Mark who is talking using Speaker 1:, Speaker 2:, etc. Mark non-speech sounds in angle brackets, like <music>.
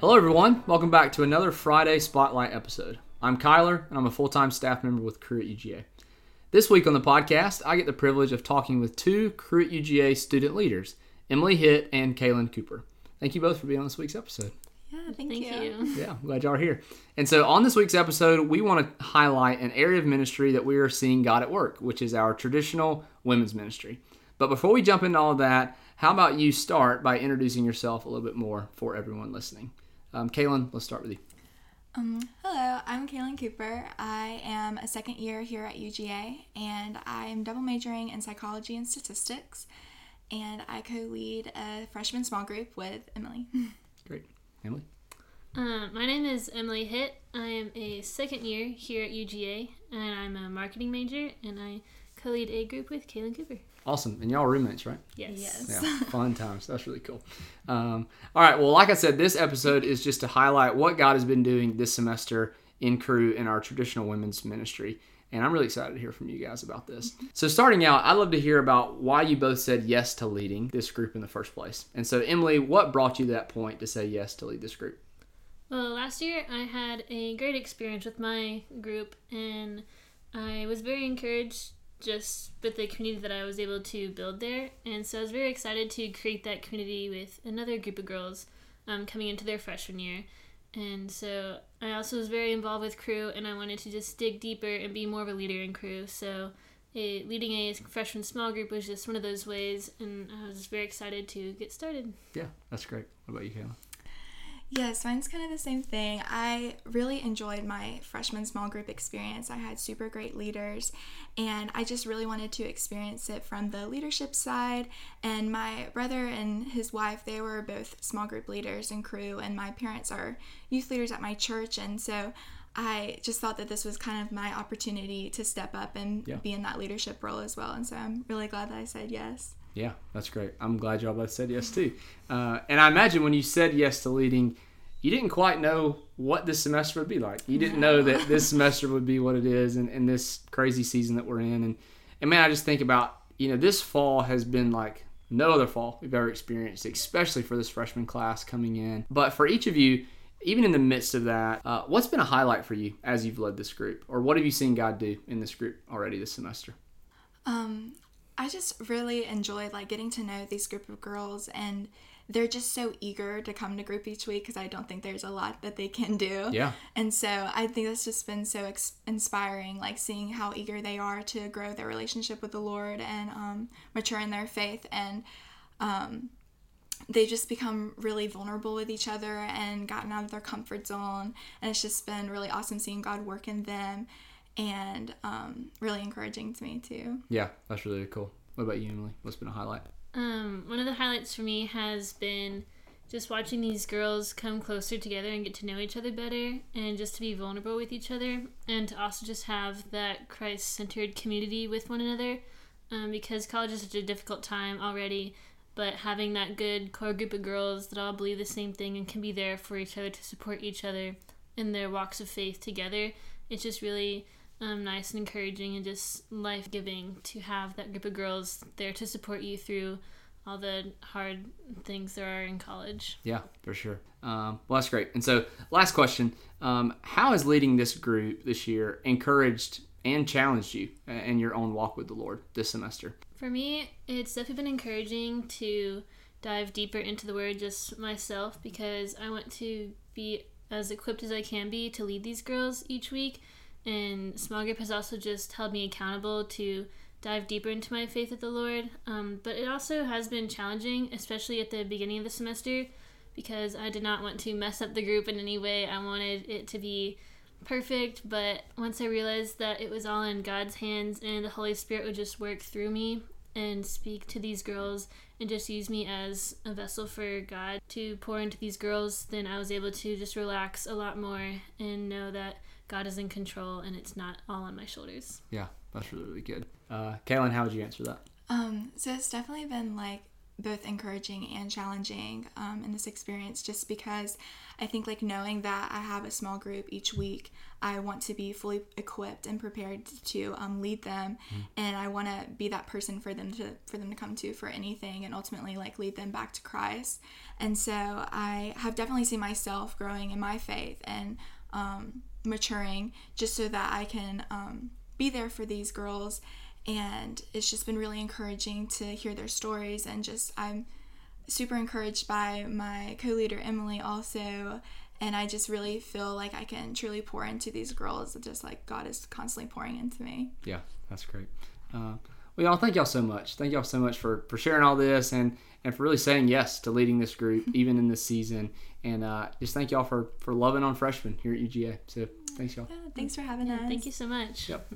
Speaker 1: Hello, everyone. Welcome back to another Friday Spotlight episode. I'm Kyler, and I'm a full time staff member with Cru at UGA. This week on the podcast, I get the privilege of talking with two Cru at UGA student leaders, Emily Hitt and Kaylin Cooper. Thank you both for being on this week's episode.
Speaker 2: Yeah, thank,
Speaker 3: Thank
Speaker 2: you.
Speaker 3: you. <laughs>
Speaker 1: Yeah, I'm glad y'all are here. And so, on this week's episode, we want to highlight an area of ministry that we are seeing God at work, which is our traditional women's ministry. But before we jump into all of that, how about you start by introducing yourself a little bit more for everyone listening? Um, Kaylin, let's start with you.
Speaker 2: Um, hello, I'm Kaylin Cooper. I am a second year here at UGA, and I am double majoring in psychology and statistics. And I co-lead a freshman small group with Emily. <laughs>
Speaker 1: Great. Emily?
Speaker 3: Uh, my name is Emily Hitt. I am a second year here at UGA, and I'm a marketing major, and I co-lead a group with Kaylin Cooper.
Speaker 1: Awesome. And y'all are roommates, right?
Speaker 3: Yes.
Speaker 2: Yes.
Speaker 1: Yeah, <laughs> fun times. That's really cool. Um, all right. Well, like I said, this episode is just to highlight what God has been doing this semester in Cru in our traditional women's ministry. And I'm really excited to hear from you guys about this. So, starting out, I'd love to hear about why you both said yes to leading this group in the first place. And so, Emily, what brought you to that point to say yes to lead this group?
Speaker 3: Well, last year I had a great experience with my group, and I was very encouraged just with the community that I was able to build there. And so I was very excited to create that community with another group of girls um, coming into their freshman year. And so I also was very involved with Cru, and I wanted to just dig deeper and be more of a leader in Cru. So a, leading a freshman small group was just one of those ways, and I was very excited to get started.
Speaker 1: Yeah, that's great. What about you, Kaylin?
Speaker 2: Yes, mine's kind of the same thing. I really enjoyed my freshman small group experience. I had super great leaders, and I just really wanted to experience it from the leadership side. And my brother and his wife, they were both small group leaders and Cru, and my parents are youth leaders at my church. And so I just thought that this was kind of my opportunity to step up and
Speaker 1: Yeah.
Speaker 2: be in that leadership role as well. And so I'm really glad that I said yes.
Speaker 1: Yeah, that's great. I'm glad y'all both said yes too. Uh, and I imagine when you said yes to leading, you didn't quite know what this semester would be like. You didn't know that this semester would be what it is and, and this crazy season that we're in. And, and man, I just think about, you know, this fall has been like no other fall we've ever experienced, especially for this freshman class coming in. But for each of you, even in the midst of that, uh, what's been a highlight for you as you've led this group? Or what have you seen God do in this group already this semester?
Speaker 2: Um, I just really enjoy like getting to know these group of girls, and they're just so eager to come to group each week because I don't think there's a lot that they can do.
Speaker 1: Yeah.
Speaker 2: And so I think that's just been so ex- inspiring, like seeing how eager they are to grow their relationship with the Lord and um, mature in their faith. And um, they just become really vulnerable with each other and gotten out of their comfort zone. And it's just been really awesome seeing God work in them and um, really encouraging to me too.
Speaker 1: Yeah, that's really cool. What about you, Emily? What's been a highlight?
Speaker 3: Um, one of the highlights for me has been just watching these girls come closer together and get to know each other better and just to be vulnerable with each other and to also just have that Christ centered community with one another um, because college is such a difficult time already. But having that good core group of girls that all believe the same thing and can be there for each other to support each other in their walks of faith together, it's just really um, nice and encouraging and just life giving to have that group of girls there to support you through all the hard things there are in college.
Speaker 1: Yeah, for sure. Um, well, that's great. And so, last question: um, How has leading this group this year encouraged and challenged you in your own walk with the Lord this semester?
Speaker 3: For me, it's definitely been encouraging to dive deeper into the word just myself because I want to be as equipped as I can be to lead these girls each week. And small group has also just held me accountable to dive deeper into my faith with the Lord. Um, but it also has been challenging, especially at the beginning of the semester, because I did not want to mess up the group in any way. I wanted it to be perfect, but once I realized that it was all in God's hands and the Holy Spirit would just work through me and speak to these girls and just use me as a vessel for God to pour into these girls, then I was able to just relax a lot more and know that God is in control and it's not all on my shoulders.
Speaker 1: Yeah, that's really, really good. Uh, Kaylin, how would you answer that?
Speaker 2: Um, so it's definitely been like both encouraging and challenging um, in this experience just because I think like knowing that I have a small group each week, I want to be fully equipped and prepared to um, lead them, and I want to be that person for them to for them to come to for anything, and ultimately like lead them back to Christ. And so I have definitely seen myself growing in my faith and um, maturing, just so that I can um, be there for these girls. And it's just been really encouraging to hear their stories, and just I'm super encouraged by my co-leader Emily also and I just really feel like I can truly pour into these girls just like God is constantly pouring into me.
Speaker 1: Yeah, that's great. Uh, well, y'all, thank y'all so much. Thank y'all so much for, for sharing all this and, and for really saying yes to leading this group, <laughs> even in this season. And uh, just thank y'all for, for loving on freshmen here at UGA. So thanks, y'all.
Speaker 2: Yeah, thanks for having
Speaker 3: Yeah,
Speaker 2: us.
Speaker 3: thank you so much.
Speaker 1: Yep.